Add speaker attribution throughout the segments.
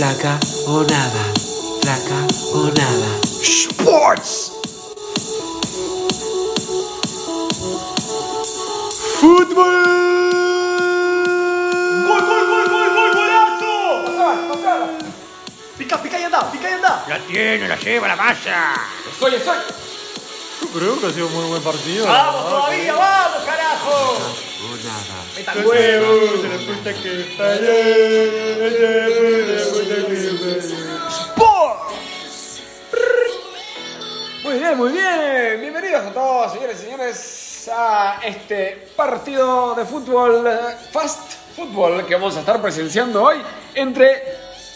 Speaker 1: flaca o nada, flaca o nada.
Speaker 2: Sports. Fútbol.
Speaker 3: ¡Gol, gol, gol, gol, gol, golazo!
Speaker 2: Pasala, pasala.
Speaker 3: Pica, pica y anda, pica y anda.
Speaker 4: La tiene, la lleva la masa.
Speaker 2: Estoy, estoy.
Speaker 5: Yo creo que ha sido un muy buen partido.
Speaker 3: Vamos todavía, vamos, carajo.
Speaker 1: Nada.
Speaker 3: Meta el huevo.
Speaker 2: Muy bien, muy bien. Bienvenidos a todos, señores y señores, a este partido de fútbol, fast fútbol, que vamos a estar presenciando hoy entre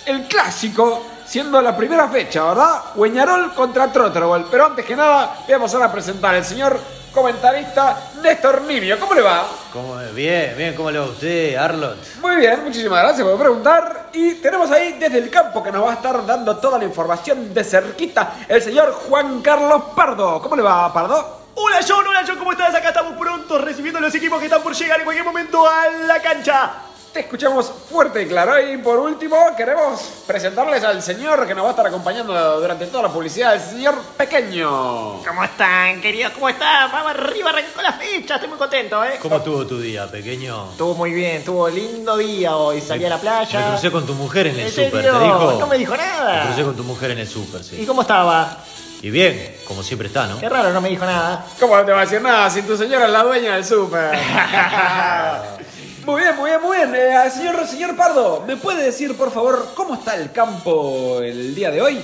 Speaker 2: el clásico, siendo la primera fecha, ¿verdad? Hueñarol contra Trotterwell. Pero antes que nada, voy a pasar a presentar al señor comentarista Néstor Nibio. ¿Cómo le va?
Speaker 4: ¿Cómo, bien, bien, ¿cómo le va a usted, Arlot?
Speaker 2: Muy bien, muchísimas gracias por preguntar. Y tenemos ahí desde el campo que nos va a estar dando toda la información de cerquita el señor Juan Carlos Pardo. ¿Cómo le va, Pardo?
Speaker 3: Hola John, hola John, ¿cómo estás? Acá estamos prontos recibiendo los equipos que están por llegar en cualquier momento a la cancha.
Speaker 2: Te escuchamos fuerte y claro. Y por último, queremos presentarles al señor que nos va a estar acompañando durante toda la publicidad, el señor Pequeño.
Speaker 3: ¿Cómo están, queridos? ¿Cómo están? Vamos arriba, arrancó la fecha, estoy muy contento, ¿eh?
Speaker 4: ¿Cómo estuvo tu día, pequeño?
Speaker 3: Estuvo muy bien, tuvo lindo día hoy, salí a la playa.
Speaker 4: Me crucé con tu mujer en el
Speaker 3: ¿En
Speaker 4: súper, ¿te dijo?
Speaker 3: No me dijo
Speaker 4: Me
Speaker 3: nada.
Speaker 4: crucé con tu mujer en el súper,
Speaker 3: ¿Y
Speaker 4: sí.
Speaker 3: cómo estaba?
Speaker 4: Y bien, como siempre está, ¿no?
Speaker 3: Qué raro, no me dijo nada.
Speaker 2: ¿Cómo no te va a decir nada si tu señora es la dueña del súper? muy bien, muy bien, muy bien. Eh, señor, señor Pardo, ¿me puede decir, por favor, cómo está el campo el día de hoy?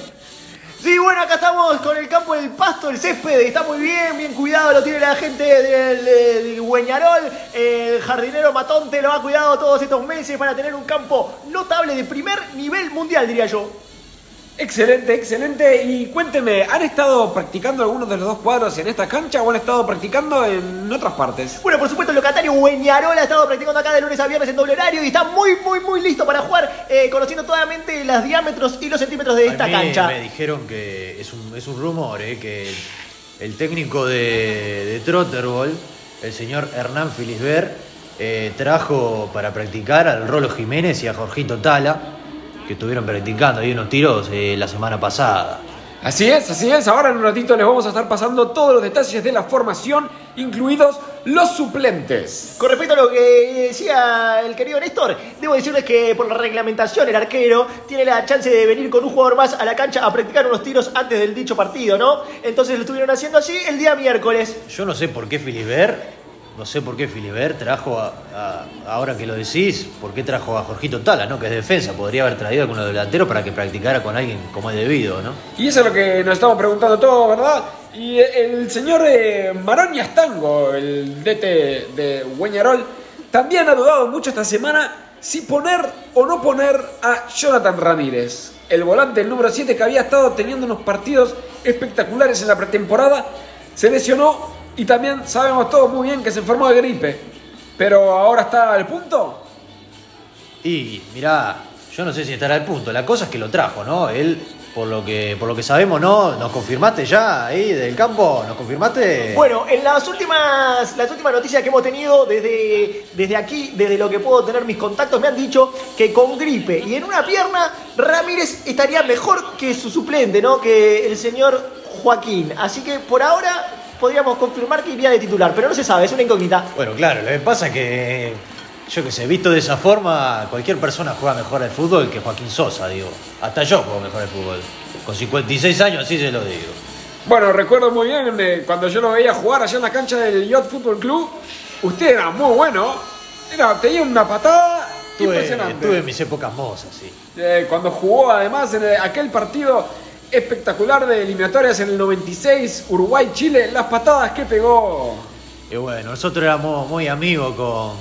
Speaker 3: Sí, bueno, acá estamos con el campo del pasto, el césped, está muy bien, bien cuidado, lo tiene la gente del, del Hueñarol, el jardinero Matonte lo ha cuidado todos estos meses para tener un campo notable de primer nivel mundial, diría yo.
Speaker 2: Excelente, excelente. Y cuénteme, ¿han estado practicando algunos de los dos cuadros en esta cancha o han estado practicando en otras partes?
Speaker 3: Bueno, por supuesto, el locatario Hueñarol ha estado practicando acá de lunes a viernes en doble horario y está muy, muy, muy listo para jugar, eh, conociendo totalmente los diámetros y los centímetros de esta
Speaker 4: A mí
Speaker 3: cancha.
Speaker 4: Me dijeron que es un, es un rumor, ¿eh? Que el, el técnico de, de Trotterball, el señor Hernán Filisber, eh, trajo para practicar al Rolo Jiménez y a Jorgito Tala, que estuvieron practicando ahí unos tiros eh, la semana pasada.
Speaker 2: Así es, así es. Ahora en un ratito les vamos a estar pasando todos los detalles de la formación, incluidos los suplentes.
Speaker 3: Con respecto a lo que decía el querido Néstor, debo decirles que por la reglamentación el arquero tiene la chance de venir con un jugador más a la cancha a practicar unos tiros antes del dicho partido, ¿no? Entonces lo estuvieron haciendo así el día miércoles.
Speaker 4: Yo no sé por qué Filisber, no sé por qué Filisber trajo a, ahora que lo decís, por qué trajo a Jorgito Tala, ¿no? Que es defensa, podría haber traído a alguno delantero para que practicara con alguien como es debido, ¿no?
Speaker 2: Y eso es lo que nos estamos preguntando todos, ¿verdad? Y el señor eh, Maroni Astango, el DT de Hueñarol, también ha dudado mucho esta semana si poner o no poner a Jonathan Ramírez, el volante, el número 7, que había estado teniendo unos partidos espectaculares en la pretemporada, se lesionó y también sabemos todos muy bien que se enfermó de gripe. Pero ahora está al punto.
Speaker 4: Y mirá, yo no sé si estará al punto, la cosa es que lo trajo, ¿no? Él, por lo que, por lo que sabemos, ¿no? ¿Nos confirmaste ya ahí del campo? ¿Nos confirmaste?
Speaker 3: Bueno, en las últimas, las últimas noticias que hemos tenido desde, desde aquí, desde lo que puedo tener mis contactos, me han dicho que con gripe y en una pierna, Ramírez estaría mejor que su suplente, ¿no? Que el señor Joaquín. Así que por ahora podríamos confirmar que iría de titular, pero no se sabe, es una incógnita.
Speaker 4: Bueno, claro, lo que pasa es que, yo que sé, visto de esa forma, cualquier persona juega mejor al fútbol que Joaquín Sosa, digo. Hasta yo juego mejor al fútbol. Con 56 años, así se lo digo.
Speaker 2: Bueno, recuerdo muy bien eh, cuando yo lo veía jugar allá en la cancha del Yacht Fútbol Club. Usted era muy bueno. Era, tenía una patada
Speaker 4: Tuve,
Speaker 2: impresionante.
Speaker 4: tuve mis épocas mozas, sí.
Speaker 2: Eh, cuando jugó además en el- aquel partido espectacular de eliminatorias en el 96, Uruguay-Chile, las patadas que pegó
Speaker 4: Y bueno, nosotros éramos muy amigos con,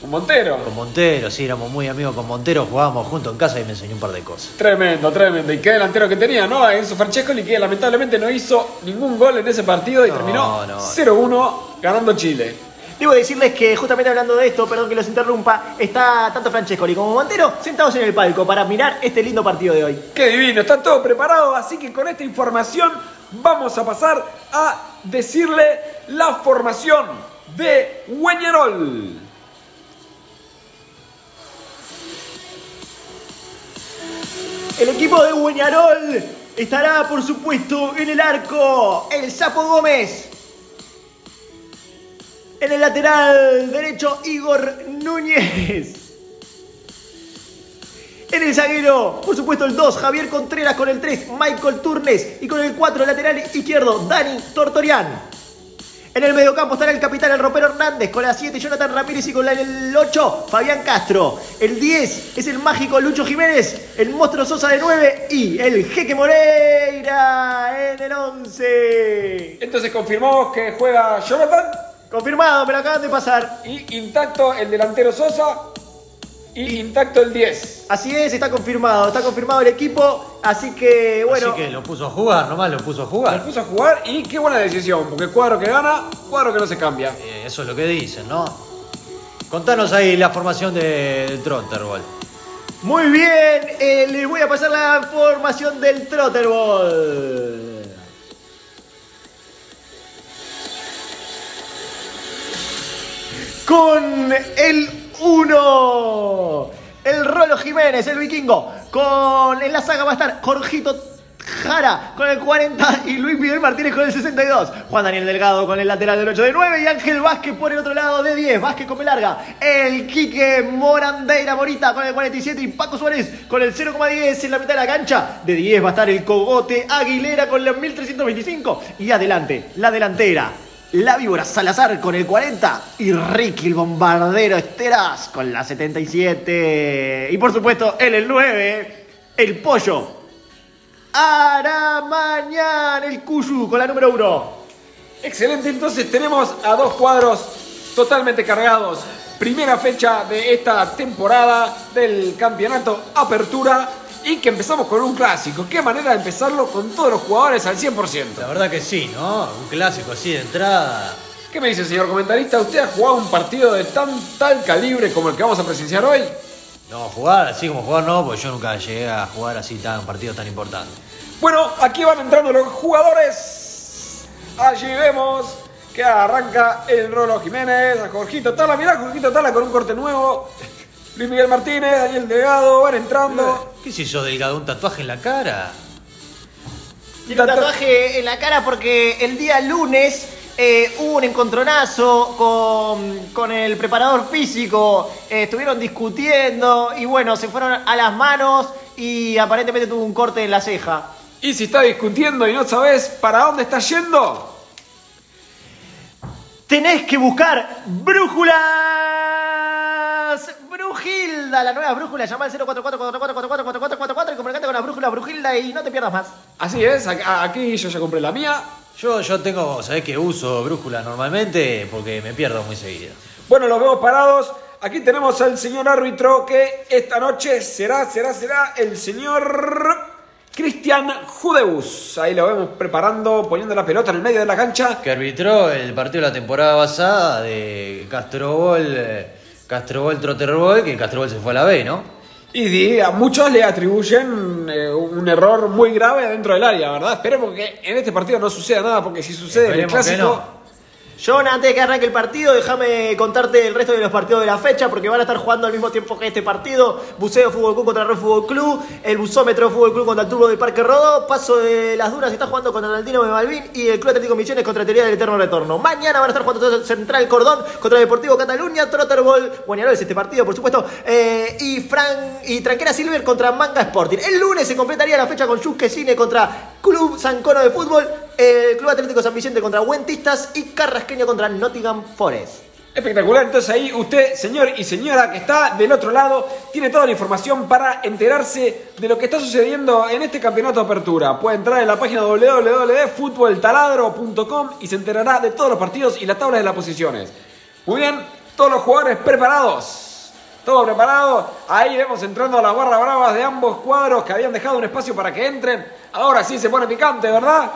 Speaker 2: con Montero.
Speaker 4: con Montero, sí, éramos muy amigos con Montero, jugábamos juntos en casa y me enseñó un par de cosas.
Speaker 2: Tremendo, tremendo. Y qué delantero que tenía, ¿no? Enzo Francescoli, que lamentablemente no hizo ningún gol en ese partido y
Speaker 4: No,
Speaker 2: terminó
Speaker 4: no.
Speaker 2: 0-1 ganando Chile.
Speaker 3: Debo decirles que justamente hablando de esto, perdón que los interrumpa, está tanto Francescoli como Montero sentados en el palco para mirar este lindo partido de hoy.
Speaker 2: Qué divino, está todo preparado, así que con esta información vamos a pasar a decirle la formación de Hueñarol.
Speaker 3: El equipo de Bueñarol estará, por supuesto, en el arco. El Sapo Gómez. En el lateral derecho, Igor Núñez. En el zaguero, por supuesto, el 2, Javier Contreras con el 3, Michael Turnes. Y con el 4, lateral izquierdo, Dani Tortorian. En el mediocampo estará el capitán, el ropero Hernández, con la 7, Jonathan Ramírez y con la- el 8, Fabián Castro. El 10 es el mágico Lucho Jiménez, el monstruo Sosa de 9 y el jeque Moreira en el 11.
Speaker 2: Entonces confirmamos que juega Jonathan
Speaker 3: Confirmado, me lo acaban de pasar.
Speaker 2: y intacto el delantero Sosa y intacto el 10.
Speaker 3: Así es, está confirmado, está confirmado el equipo, así que bueno.
Speaker 4: Así que lo puso a jugar, nomás lo puso a jugar.
Speaker 2: puso a jugar y qué buena decisión, porque cuadro que gana, cuadro que no se cambia.
Speaker 4: Eh, eso es lo que dicen, ¿no? Contanos ahí la formación de, del Trotterball.
Speaker 3: Muy bien, eh, les voy a pasar la formación del Trotterball. Con el 1, el Rolo Jiménez, el vikingo. Con en la saga va a estar Jorgito Jara con el 40 y Luis Miguel Martínez con el 62. Juan Daniel Delgado con el lateral del 8 de 9 y Ángel Vázquez por el otro lado de 10. Vázquez con larga. El Quique Morandeira Morita con el 47 y Paco Suárez con el 0,10 en la mitad de la cancha. De 10 va a estar el Cogote Aguilera con el 1325. Y adelante, la delantera. La víbora Salazar con el 40 y Ricky el bombardero Esteras con la 77. Y por supuesto, él el 9, el pollo Aramañán, el Cuyu con la número 1.
Speaker 2: Excelente, entonces tenemos a dos cuadros totalmente cargados. Primera fecha de esta temporada del campeonato Apertura y que empezamos con un clásico. Qué manera de empezarlo con todos los jugadores al 100%.
Speaker 4: La verdad que sí, ¿no? Un clásico así de entrada.
Speaker 2: ¿Qué me dice, señor comentarista? ¿Usted ha jugado un partido de tan tal calibre como el que vamos a presenciar hoy?
Speaker 4: No, jugar así como jugar no, porque yo nunca llegué a jugar así tan un partido tan importante.
Speaker 2: Bueno, aquí van entrando los jugadores. Allí vemos que arranca el Rolo Jiménez, a Jorgito Tala. Mirá, Jorgito Tala con un corte nuevo. Luis Miguel Martínez, Daniel Delgado, van entrando.
Speaker 4: ¿Qué si yo delgado? ¿Un tatuaje en la cara?
Speaker 3: Tiene un tatuaje en la cara porque el día lunes eh, hubo un encontronazo con, con el preparador físico. eh, estuvieron discutiendo y bueno, se fueron a las manos y aparentemente tuvo un corte en la ceja.
Speaker 2: Y si está discutiendo y no sabes para dónde está yendo,
Speaker 3: Tenés que buscar brújulas. Brujilda, la nueva brújula, llama al 04444444444 y comunicate con la brújula Brujilda y no te pierdas más.
Speaker 2: así es, aquí yo ya compré la mía.
Speaker 4: Yo, yo tengo, ¿sabés que uso brújula normalmente? Porque me pierdo muy seguido.
Speaker 2: Bueno, los vemos parados. Aquí tenemos al señor árbitro que esta noche será, será, será el señor Cristian Judeus. Ahí lo vemos preparando, poniendo la pelota en el medio de la cancha.
Speaker 4: Que arbitró el partido de la temporada pasada de Castrobol, eh, Castrobol Trotterball, que Castrobol se fue a la B, ¿no?
Speaker 2: Y a muchos le atribuyen eh, un error muy grave dentro del área, ¿verdad? Esperemos que en este partido no suceda nada, porque si sucede en el clásico.
Speaker 3: John, antes de que arranque el partido, déjame contarte el resto de los partidos de la fecha, porque van a estar jugando al mismo tiempo que este partido. Buceo Fútbol Club contra Red Fútbol Club, el Busómetro Fútbol Club contra el Turbo del Parque Rodó, Paso de las Dunas está jugando contra el Altino de Malvin y el Club Atlético Misiones contra Teoría del Eterno Retorno. Mañana van a estar jugando Central Cordón contra Deportivo Cataluña, Trotterball, Guañarol es este partido, por supuesto, eh, y Fran y Tranquera Silver contra Manga Sporting. El lunes se completaría la fecha con Yusque Cine contra Club Sancono de Fútbol, el Club Atlético San Vicente contra Huentistas y Carrasqueño contra Nottingham Forest.
Speaker 2: espectacular. Entonces ahí usted, señor y señora que está del otro lado, tiene toda la información para enterarse de lo que está sucediendo en este campeonato de apertura. Puede entrar en la página www.futboltaladro.com y se enterará de todos los partidos y las tablas de las posiciones. Muy bien, todos los jugadores preparados. Todo preparado. Ahí vemos entrando a las barras bravas de ambos cuadros que habían dejado un espacio para que entren. Ahora sí se pone picante, ¿verdad?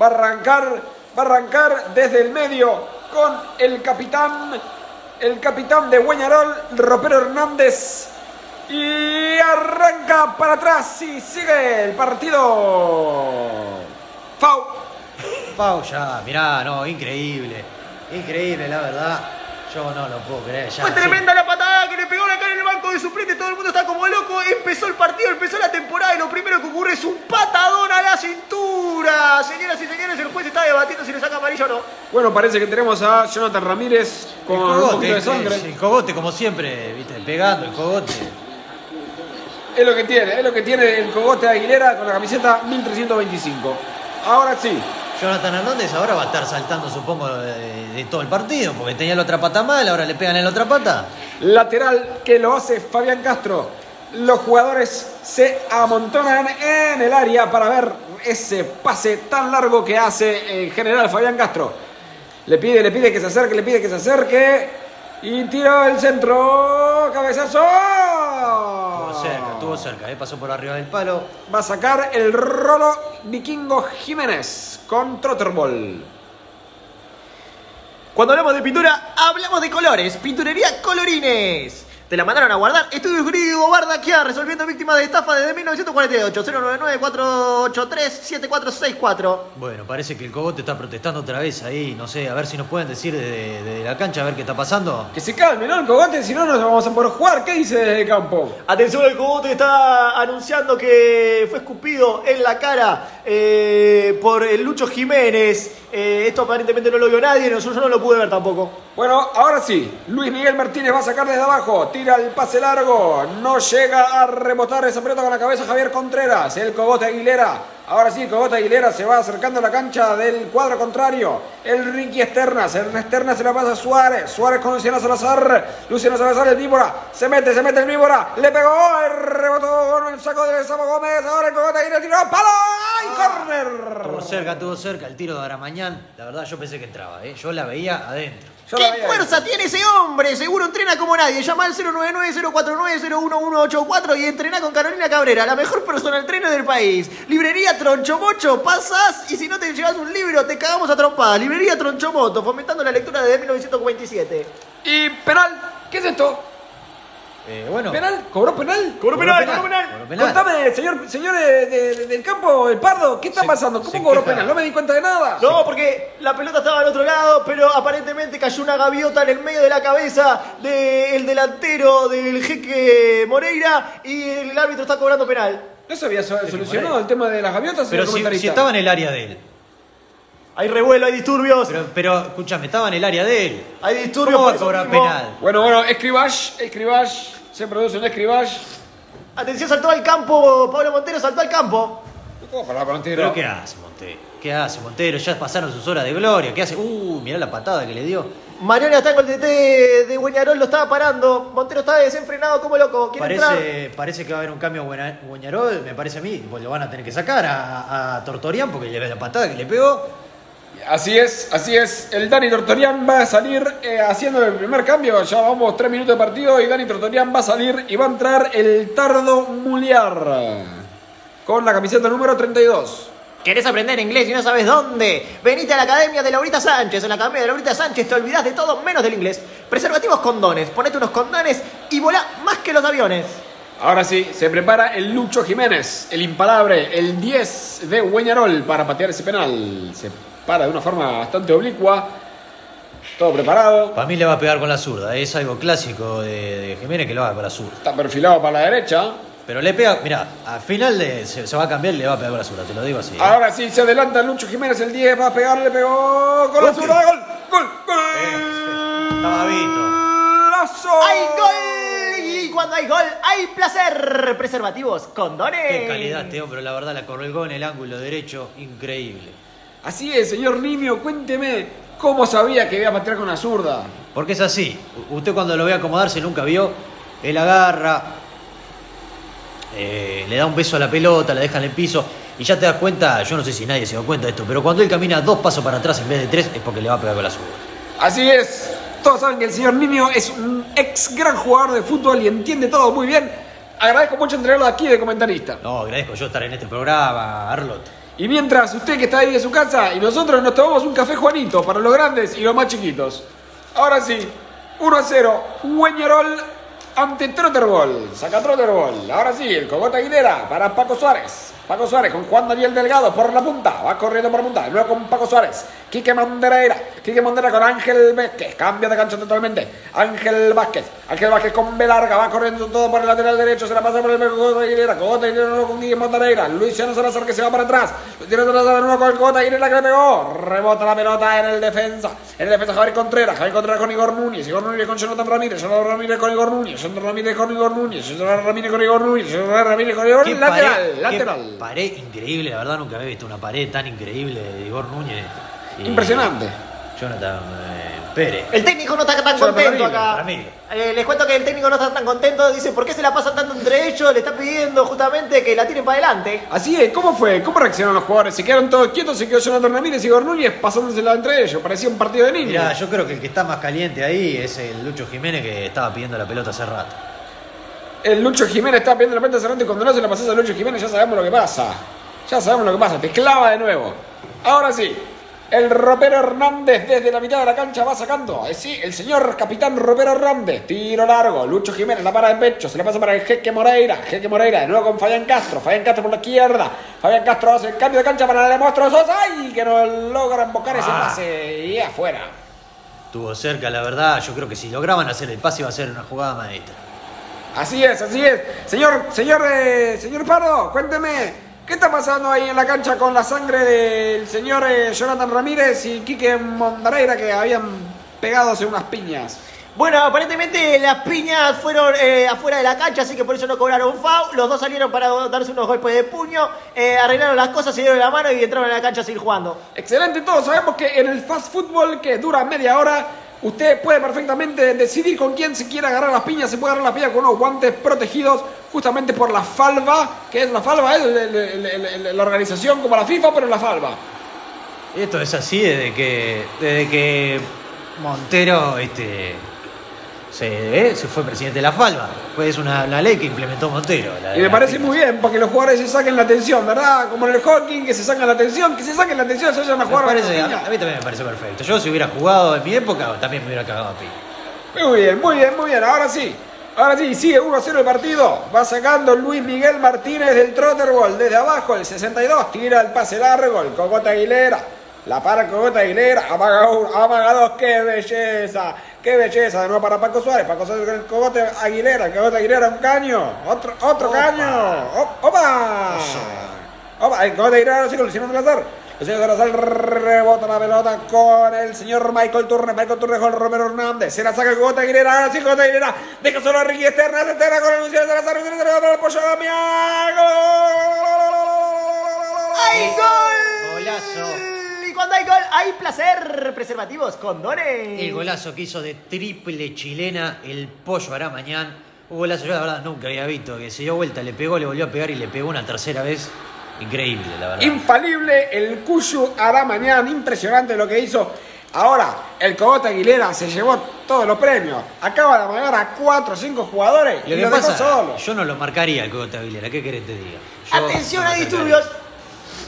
Speaker 2: Va a arrancar, va a arrancar desde el medio con el capitán, el capitán de Hueñarol, Ropero Hernández. Y arranca para atrás y sigue el partido. Fau.
Speaker 4: Pau ya, mirá, no, increíble. Increíble, la verdad. Yo no lo puedo creer. Ya,
Speaker 3: Fue
Speaker 4: sí.
Speaker 3: tremenda la patada que le pegó la cara en el banco de suplente, todo el mundo está como loco. Empezó el partido, empezó la temporada y lo primero que ocurre es un patadón a la cintura. Señoras y señores, el juez está debatiendo si le saca amarillo o no.
Speaker 2: Bueno, parece que tenemos a Jonathan Ramírez con
Speaker 4: El
Speaker 2: un
Speaker 4: cogote,
Speaker 2: poquito de sangre.
Speaker 4: el cogote, como siempre, viste, pegando el cogote.
Speaker 2: Es lo que tiene, es lo que tiene el cogote de Aguilera con la camiseta 1325. Ahora sí,
Speaker 4: Jonathan Hernández ahora va a estar saltando, supongo, de, todo el partido, porque tenía la otra pata mal, ahora le pegan en la otra pata.
Speaker 2: lateral que lo hace Fabián Castro. Los jugadores se amontonan en el área para ver ese pase tan largo que hace el general Fabián Castro. Le pide, le pide que se acerque, le pide que se acerque. Y tira el centro. Cabezazo.
Speaker 4: Estuvo cerca, estuvo cerca, eh, pasó por arriba del palo.
Speaker 2: Va a sacar el rolo vikingo Jiménez con Trotterball.
Speaker 3: Cuando hablamos de pintura, hablamos de colores. Pinturería Colorines. Te la mandaron a guardar. Estudio Jurídico Bardaquia, resolviendo víctimas de estafa desde 1948. 099-483-7464.
Speaker 4: Bueno, parece que el cogote está protestando otra vez ahí, no sé, a ver si nos pueden decir desde, desde la cancha a ver qué está pasando.
Speaker 2: Que se calme, ¿no? El cogote, si no nos vamos a poder jugar. ¿Qué dice desde el campo?
Speaker 3: Atención, el Cogote está anunciando que fue escupido en la cara eh, por el Lucho Jiménez. Eh, esto aparentemente no lo vio nadie, nosotros yo no lo pude ver tampoco.
Speaker 2: Bueno, ahora sí. Luis Miguel Martínez va a sacar desde abajo. Tira el pase largo. No llega a rebotar esa pelota con la cabeza Javier Contreras. El cogote Aguilera. Ahora sí, el cogote Aguilera se va acercando a la cancha del cuadro contrario. El Ricky Esternas. El Esternas se la pasa a Suárez. Suárez con Luciano Salazar. Luciano Salazar, el víbora. Se mete, se mete el víbora. Le pegó. El rebotó con el saco de Samo Gómez. Ahora el cogote Aguilera tiró. ¡Palo! ¡Ay, córner!
Speaker 4: Estuvo cerca, estuvo cerca el tiro de Aramañán. La verdad yo pensé que entraba, ¿eh? yo la veía adentro.
Speaker 3: ¿Qué fuerza tiene ese hombre? Seguro entrena como nadie. Llama al 099-049-01184 y entrena con Carolina Cabrera, la mejor personal trainer del país. Librería Tronchomocho, pasas y si no te llevas un libro, te cagamos a trompadas. Librería Tronchomoto, fomentando la lectura desde 1947.
Speaker 2: ¿Y penal? ¿Qué es esto?
Speaker 4: Eh, bueno,
Speaker 2: ¿Penal? ¿Cobró penal?
Speaker 3: Cobró penal, cobró penal.
Speaker 4: cobró penal.
Speaker 2: Contame, señor, señor de- de- del campo, el pardo, ¿qué está
Speaker 4: Se-
Speaker 2: pasando? ¿Cómo cobró
Speaker 4: queja.
Speaker 2: penal? No me di cuenta de nada.
Speaker 3: No, porque la pelota estaba al otro lado, pero aparentemente cayó una gaviota en el medio de la cabeza del delantero del jeque Moreira y el árbitro está cobrando penal.
Speaker 2: ¿No se había so- solucionado el tema de las gaviotas?
Speaker 4: pero si, si estaba en el área de él.
Speaker 3: Hay revuelo, hay disturbios.
Speaker 4: Pero, pero escúchame, estaba en el área de él.
Speaker 3: Hay disturbios.
Speaker 4: ¿Cómo va a cobrar penal?
Speaker 2: Bueno, bueno, escribash, escribash, se produce un escribash.
Speaker 3: Atención, saltó al campo. Pablo Montero saltó al campo.
Speaker 4: ¿Pero qué hace Montero? ¿Qué hace Montero? Ya pasaron sus horas de gloria. ¿Qué hace? Uh, mirá la patada que le dio.
Speaker 3: Mariano está con el DT de Guañarol, lo estaba parando. Montero está desenfrenado como loco. Quiere entrar.
Speaker 4: Parece, parece que va a haber un cambio a Buñarol, me parece a mí. Pues lo van a tener que sacar a, a Tortorian porque le ve la patada que le pegó.
Speaker 2: Así es, así es. El Dani Tortorian va a salir eh, haciendo el primer cambio. Ya vamos tres minutos de partido y Dani Tortorian va a salir y va a entrar el Tardo Muliar con la camiseta número 32.
Speaker 3: ¿Querés aprender inglés y no sabes dónde? Venite a la Academia de Laurita Sánchez. En la Academia de Laurita Sánchez te olvidás de todo menos del inglés. Preservativos condones. Ponete unos condones y volá más que los aviones.
Speaker 2: Ahora sí, se prepara el Lucho Jiménez, el impalable, el 10 de Hueñarol para patear ese penal. Se para de una forma bastante oblicua. Todo preparado.
Speaker 4: Para mí le va a pegar con la zurda. Es algo clásico de, de Jiménez que lo haga con la zurda.
Speaker 2: Está perfilado para la derecha.
Speaker 4: Pero le pega, mira, al final de- se, se va a cambiar y le va a pegar con la zurda, te lo digo así. ¿eh?
Speaker 2: Ahora sí, se adelanta Lucho Jiménez, el 10 va a pegar, le pegó con la zurda. ¡Gol! ¡Gol! ¡Gol!
Speaker 4: estaba visto.
Speaker 3: ¡Hay gol! Y cuando hay gol, hay placer. Preservativos condones.
Speaker 4: Qué calidad este hombre, la verdad la colgó en el ángulo derecho, increíble.
Speaker 2: Así es, señor Nimio, cuénteme cómo sabía que iba a patear con la zurda.
Speaker 4: Porque es así. Usted cuando lo ve acomodarse nunca vio. Él agarra, eh, le da un beso a la pelota, la deja en el piso. Y ya te das cuenta, yo no sé si nadie se da cuenta de esto, pero cuando él camina dos pasos para atrás en vez de tres es porque le va a pegar con la zurda.
Speaker 2: Así es. Todos saben que el señor Nimio es un ex gran jugador de fútbol y entiende todo muy bien. Agradezco mucho entregarlo aquí de comentarista.
Speaker 4: No, agradezco yo estar en este programa, Arlot.
Speaker 2: Y mientras usted que está ahí de su casa y nosotros nos tomamos un café Juanito para los grandes y los más chiquitos. Ahora sí, 1 a 0, Hueñarol ante Trotterball. Saca Trotterball. Ahora sí, el Cogota Aguilera para Paco Suárez. Paco Suárez con Juan Daniel Delgado por la punta. Va corriendo por punta. De nuevo con Paco Suárez. Quique Mandereira. Quique Mandereira con Ángel Vázquez. Cambia de cancha totalmente. Ángel Vázquez. Ángel Vázquez con B larga. Va corriendo todo por el lateral derecho. Se la pasa por el Cogota Aguilera. Cogota Aguilera con Quique Mandereira. Luciano Salazar que se va para atrás. Luciano Salazar de nuevo con el Cogota Aguilera que le pegó. Rebota la pelota en el defensa. En el defensa Javier Contreras. Javier Contreras con Igor Núñez. Igor Núñez con Jonathan Ramírez. Jonathan Ramírez con Igor Núñez. Jonathan Ramírez con Igor Núñez. Jonathan Ramírez con Igor Núñez. Jonathan Ramírez con Igor Lateral. Lateral.
Speaker 4: Pared increíble, la verdad nunca había visto una pared tan increíble de Igor Núñez. y
Speaker 2: Impresionante.
Speaker 4: Jonathan eh, Pérez.
Speaker 3: El técnico no está tan
Speaker 2: Jonathan
Speaker 3: contento
Speaker 2: Ramírez,
Speaker 3: acá.
Speaker 4: Ramírez.
Speaker 3: Eh, les cuento que el técnico no está tan contento. Dice, ¿por qué se la pasan tanto entre ellos? Le está pidiendo justamente que la tiren para adelante.
Speaker 2: Así es, ¿cómo fue? ¿Cómo reaccionaron los jugadores? ¿Se quedaron todos quietos? ¿Se quedó Jonathan Ramírez y Igor Núñez pasándosela entre ellos? Parecía un partido de niños.
Speaker 4: Mirá, yo creo que el que está más caliente ahí es el Lucho Jiménez que estaba pidiendo la pelota hace rato.
Speaker 2: El Lucho Jiménez está pidiendo la pelota cerrando y cuando no se la pasas a Lucho Jiménez ya sabemos lo que pasa. Ya sabemos lo que pasa, te clava de nuevo. Ahora sí, el Ropero Hernández desde la mitad de la cancha va sacando. Eh, sí, el señor capitán Ropero Hernández. Tiro largo, Lucho Jiménez la para de pecho, se la pasa para el Jeque Moreira. Jeque Moreira de nuevo con Fabián Castro. Fabián Castro por la izquierda. Fabián Castro hace el cambio de cancha para el demuestro Sosa. ¡Ay! Que no logra embocar ese
Speaker 4: Ah.
Speaker 2: pase y afuera.
Speaker 4: Estuvo cerca, la verdad. Yo creo que si lograban hacer el pase iba a ser una jugada maestra.
Speaker 2: Así es, así es. Señor, señor, eh, señor Pardo, cuénteme, ¿qué está pasando ahí en la cancha con la sangre del señor eh, Jonathan Ramírez y Quique Mondareira que habían pegado hace unas piñas?
Speaker 3: Bueno, aparentemente las piñas fueron eh, afuera de la cancha, así que por eso no cobraron foul. Los dos salieron para darse unos golpes de puño, eh, arreglaron las cosas, se dieron la mano y entraron a la cancha a seguir jugando.
Speaker 2: Excelente, todos sabemos que en el fast football que dura media hora, usted puede perfectamente decidir con quién se quiere agarrar las piñas. Se puede agarrar las piñas con unos guantes protegidos justamente por la falva, que es la falva, es la organización como la FIFA, pero la falva.
Speaker 4: Esto es así desde que desde que Montero este se, eh, se fue presidente de la Falva. Pues es una, una ley que implementó Montero. la
Speaker 2: Y me parece muy bien, porque los jugadores se saquen la atención, ¿verdad? Como en el hockey, que se sacan la atención, que se saquen la atención, se vayan a jugar
Speaker 4: parece-
Speaker 2: a
Speaker 4: a, mí, también me parece perfecto. Yo si hubiera jugado en mi época también me hubiera cagado a piña.
Speaker 2: Muy bien, muy bien, muy bien. Ahora sí. Ahora sí, sigue 1 a 0 el partido. Va sacando Luis Miguel Martínez del Trotterball desde abajo, el 62. Tira el pase largo, el Cogota Aguilera. La para Cogota Aguilera. Amaga uno, amaga dos. ¡Qué belleza! ¡Qué belleza! De nuevo para Paco Suárez. Paco Suárez con el Cogota Aguilera. El Cogota Aguilera, un caño. Otro, otro
Speaker 4: Opa.
Speaker 2: caño. O- ¡Opa! Opa, el Cogota Aguilera, sí, con Luciano Salazar. Luciano Salazar rebota la pelota con el señor Michael Turner. Michael Turner con Romero Hernández. Se la saca el Cogota Aguilera. Ahora sí, Cogota Aguilera. Deja solo a Ricky Esterna. Se entera con el Luciano Salazar. Luciano Salazar, el pollo de
Speaker 3: ¡Hay gol!
Speaker 4: Golazo.
Speaker 3: Y cuando hay gol, hay placer. Preservativos, condones.
Speaker 4: El golazo que hizo de triple chilena el pollo Aramañán. Un golazo, yo la verdad nunca había visto. Que se dio vuelta, le pegó, le volvió a pegar y le pegó una tercera vez. Increíble, la verdad.
Speaker 2: Infalible el Cuyu Aramañán. Impresionante lo que hizo. Ahora, el Cogota Aguilera se llevó todos los premios. Acaba de amagar a 4 o 5 jugadores
Speaker 4: Lo
Speaker 2: y
Speaker 4: que
Speaker 2: lo dejó
Speaker 4: pasa,
Speaker 2: solo.
Speaker 4: yo no lo marcaría el Cogota Aguilera, ¿qué querés te diga? Yo
Speaker 3: Atención
Speaker 4: no
Speaker 3: a disturbios.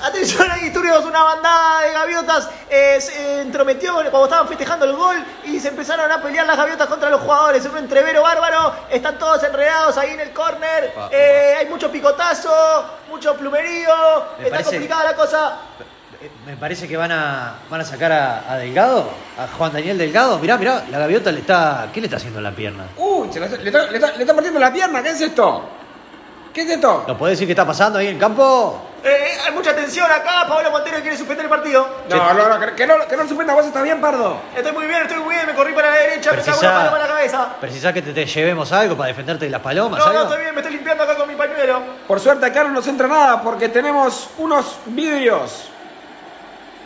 Speaker 3: Atención a disturbios, una bandada de gaviotas eh, se entrometió cuando estaban festejando el gol y se empezaron a pelear las gaviotas contra los jugadores. Un entrevero bárbaro, están todos enredados ahí en el córner.
Speaker 4: Pa,
Speaker 3: eh, hay mucho picotazo, mucho plumerío.
Speaker 4: Me
Speaker 3: está
Speaker 4: parece-
Speaker 3: complicada la cosa.
Speaker 4: Eh, Me parece que van a, van a sacar a, a Delgado, a Juan Daniel Delgado. Mirá, mirá, la gaviota le está. ¿Qué le está haciendo en la pierna?
Speaker 2: Uy, se la- le, está, le está- le está partiendo la pierna. ¿Qué es esto? ¿Qué es esto?
Speaker 4: ¿Lo podés decir qué está pasando ahí en el campo?
Speaker 3: Eh, hay mucha tensión acá. Pablo Montero quiere suspender el partido.
Speaker 2: No, no, no, que, que no, que no suspenda vos, está bien, Pardo.
Speaker 3: Estoy muy bien, estoy muy bien. Me corrí para la derecha, me cago una paloma en la cabeza.
Speaker 4: ¿Precisás que te, te llevemos algo para defenderte de las palomas?
Speaker 3: No, no, estoy bien, me estoy limpiando acá con mi pañuelo.
Speaker 2: Por suerte acá no nos entra nada porque tenemos unos vidrios.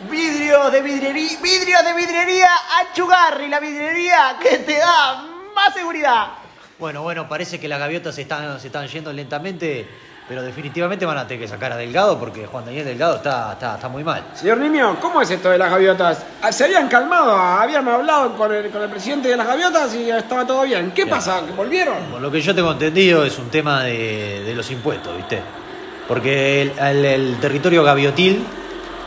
Speaker 3: Vidrios de vidrería, vidrios de vidrería Achugarri, la vidrería que te da más seguridad.
Speaker 4: Bueno, bueno, parece que las gaviotas se están, se están yendo lentamente, pero definitivamente van a tener que sacar a Delgado porque Juan Daniel Delgado está, está, está muy mal.
Speaker 2: Señor Niño, ¿cómo es esto de las gaviotas? Ah, Se habían calmado, habían hablado con el, con el presidente de las gaviotas y estaba todo bien. ¿Qué pasa? ¿Que ¿Volvieron?
Speaker 4: Por lo que yo tengo entendido es un tema de, de los impuestos, ¿viste? Porque el, el- el territorio gaviotil,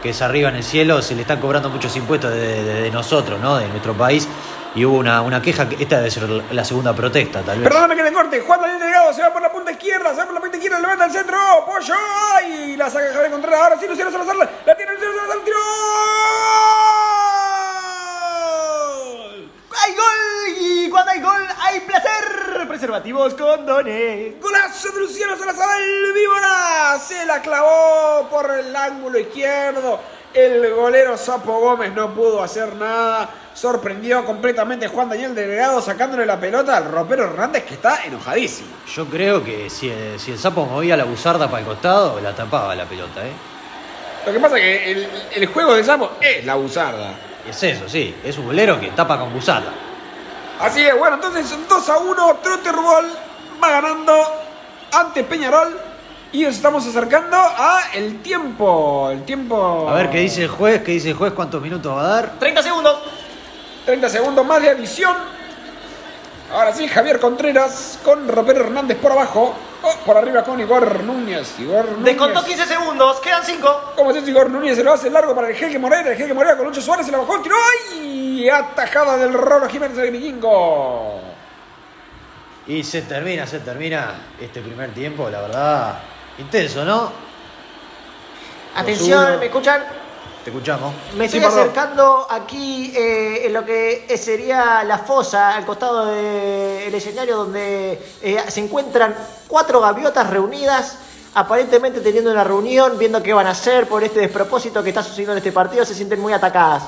Speaker 4: que es arriba en el cielo, se le están cobrando muchos impuestos de, de- de nosotros, ¿no? De nuestro país. Y hubo una, una queja, que esta debe ser la segunda protesta, tal vez.
Speaker 2: Perdóname que te corte. Juan Daniel Delgado se va por la punta izquierda. Se va por la punta izquierda. Levanta el centro. Pollo. ¡Ay! La saca Javier Contreras. Ahora sí, Luciano Salazar. La tiene Luciano Salazar. ¡Tiro!
Speaker 3: ¡Hay gol! Y cuando hay gol, hay placer. Preservativos condones.
Speaker 2: Golazo de Luciano Salazar. El víbora. Se la clavó por el ángulo izquierdo. El golero Sapo Gómez no pudo hacer nada. Sorprendió completamente Juan Daniel Delgado sacándole la pelota al ropero Hernández que está enojadísimo.
Speaker 4: Yo creo que si el, si el sapo movía la buzarda para el costado, la tapaba la pelota, ¿eh?
Speaker 2: Lo que pasa es que el, el juego de Sapo es la buzarda.
Speaker 4: Es eso, sí, es un bolero que tapa con buzarda.
Speaker 2: Así es, bueno, entonces 2 a 1, Trotterball va ganando ante Peñarol y nos estamos acercando a el tiempo, el tiempo...
Speaker 4: A ver qué dice el juez, qué dice el juez, cuántos minutos va a dar.
Speaker 3: 30 segundos.
Speaker 2: 30 segundos más de adición. Ahora sí, Javier Contreras con Ropero Hernández por abajo. Oh, por arriba con Igor Núñez. Igor Núñez.
Speaker 3: Descontó 15 segundos, quedan 5.
Speaker 2: Como es Igor Núñez se lo hace largo para el Jeque Morera. El Jeque Morera con Lucho Suárez se la bajó el tiro. ¡Ay! Atajada del Rolo Jiménez del Vikingo.
Speaker 4: Y se termina, se termina este primer tiempo, la verdad. Intenso, ¿no?
Speaker 3: Atención. ¿me escuchan?
Speaker 4: Te escuchamos.
Speaker 3: Me estoy acercando aquí eh, en lo que sería la fosa, al costado del escenario donde eh, se encuentran cuatro gaviotas reunidas, aparentemente teniendo una reunión, viendo qué van a hacer por este despropósito que está sucediendo en este partido, se sienten muy atacadas.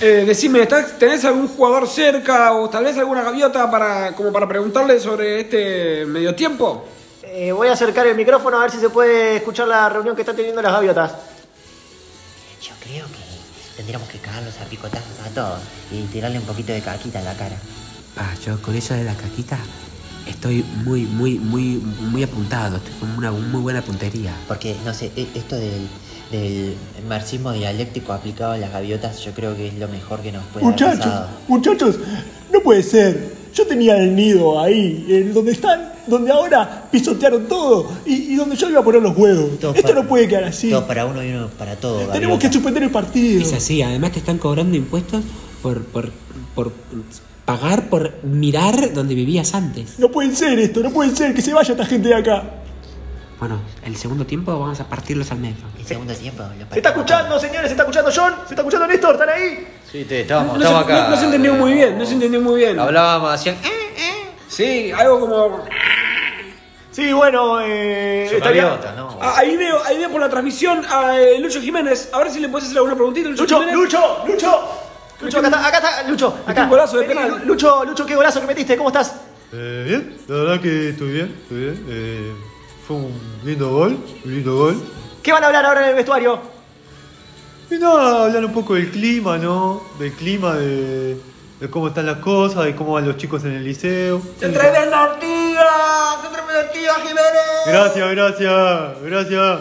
Speaker 2: Eh, decime, ¿estás- ¿tenés algún jugador cerca o tal vez alguna gaviota para, como para preguntarle sobre este medio tiempo?
Speaker 3: Eh, voy a acercar el micrófono a ver si se puede escuchar la reunión que están teniendo las gaviotas.
Speaker 6: Yo creo que tendríamos que cagarlos a picotazos a todos y tirarle un poquito de caquita en la cara.
Speaker 1: Ah, yo con eso de la caquita estoy muy, muy, muy, muy apuntado. Estoy con una muy buena puntería.
Speaker 6: Porque, no sé, e- esto del, del marxismo dialéctico aplicado a las gaviotas, yo creo que es lo mejor que nos puede haber
Speaker 7: Muchachos,
Speaker 6: pasado.
Speaker 7: muchachos, no puede ser. Yo tenía el nido ahí, en donde están, donde ahora pisotearon todo y, y donde yo iba a poner los huevos. Esto
Speaker 6: para-
Speaker 7: no puede quedar así.
Speaker 6: Todo para uno y uno para todo.
Speaker 7: Tenemos que suspender el partido.
Speaker 1: Es así, además te están cobrando impuestos por, por, por pagar por mirar donde vivías antes.
Speaker 7: No puede ser esto, no puede ser que se vaya esta gente de acá.
Speaker 1: Bueno, el segundo tiempo vamos a partirlos al medio.
Speaker 6: El segundo tiempo. lo
Speaker 3: ¿Se está escuchando, señores? ¿Se está escuchando John? ¿Se está escuchando Néstor? ¿Están ahí?
Speaker 4: Sí, te,
Speaker 2: No,
Speaker 4: estamos
Speaker 2: se,
Speaker 4: acá.
Speaker 2: no- no se entendió muy bien, no se entendió muy bien.
Speaker 4: Hablábamos, hacían.
Speaker 2: Sí, algo como...
Speaker 3: Sí, bueno, eh.
Speaker 2: Ah, ahí veo, ahí veo por la transmisión a eh, Lucho Jiménez. A ver si le puedes hacer alguna preguntita, Lucho,
Speaker 3: Lucho,
Speaker 2: Jiménez.
Speaker 3: Lucho, Lucho. Lucho, acá está, acá está, Lucho, acá.
Speaker 2: un golazo de
Speaker 3: Vení,
Speaker 2: penal.
Speaker 3: Lu- Lucho, Lucho, qué golazo que metiste, ¿cómo estás?
Speaker 5: Eh, bien, la verdad que estoy bien, estoy bien. Eh, fue un lindo gol, un lindo gol.
Speaker 3: ¿Qué van a hablar ahora en el vestuario?
Speaker 5: Y nada, hablar un poco del clima, ¿no? Del clima, de, de cómo están las cosas, de cómo van los chicos en el liceo.
Speaker 3: ¡Tremendo Ortiga! ¡Tremendo Ortiga Jiménez!
Speaker 5: Gracias, gracias, gracias.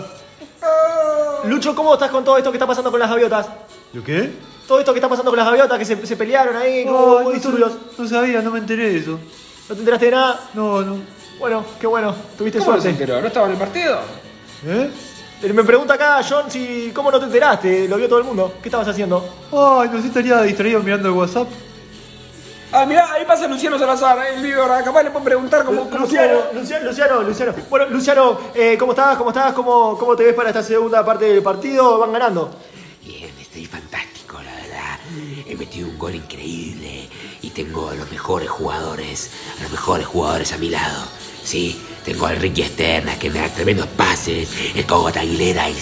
Speaker 3: Lucho, ¿cómo estás con todo esto que está pasando con las gaviotas?
Speaker 5: ¿Lo qué?
Speaker 3: Todo esto que está pasando con las gaviotas, que se, se pelearon ahí,
Speaker 5: No,
Speaker 3: hubo hubo
Speaker 5: no,
Speaker 3: disturbios.
Speaker 5: no sabía, no me enteré de eso.
Speaker 3: ¿No te enteraste de nada?
Speaker 5: No, no.
Speaker 3: Bueno, qué bueno, tuviste
Speaker 2: ¿Cómo no se
Speaker 3: suerte.
Speaker 2: enteró? ¿No estaba en el partido?
Speaker 5: ¿Eh?
Speaker 3: Eh, Me pregunta acá John si cómo no te enteraste, lo vio todo el mundo. ¿Qué estabas haciendo?
Speaker 5: Ay, no sé, estaría distraído mirando el WhatsApp.
Speaker 2: Ah, mirá, ahí pasa Luciano Salazar, eh, el víbora. Capaz le pueden preguntar cómo... cómo
Speaker 3: Luciano,
Speaker 2: estuvo.
Speaker 3: Luciano, Luciano, Luciano. Bueno, Luciano, eh, ¿cómo estás? ¿Cómo estás? ¿Cómo, ¿Cómo te ves para esta segunda parte del partido? ¿Van ganando?
Speaker 1: Bien, estoy fantástico, la verdad. He metido un gol increíble y tengo a los mejores jugadores, a los mejores jugadores a mi lado. Sí, tengo al Ricky Esterna que me da tremendos pases, el Cogota Aguilera y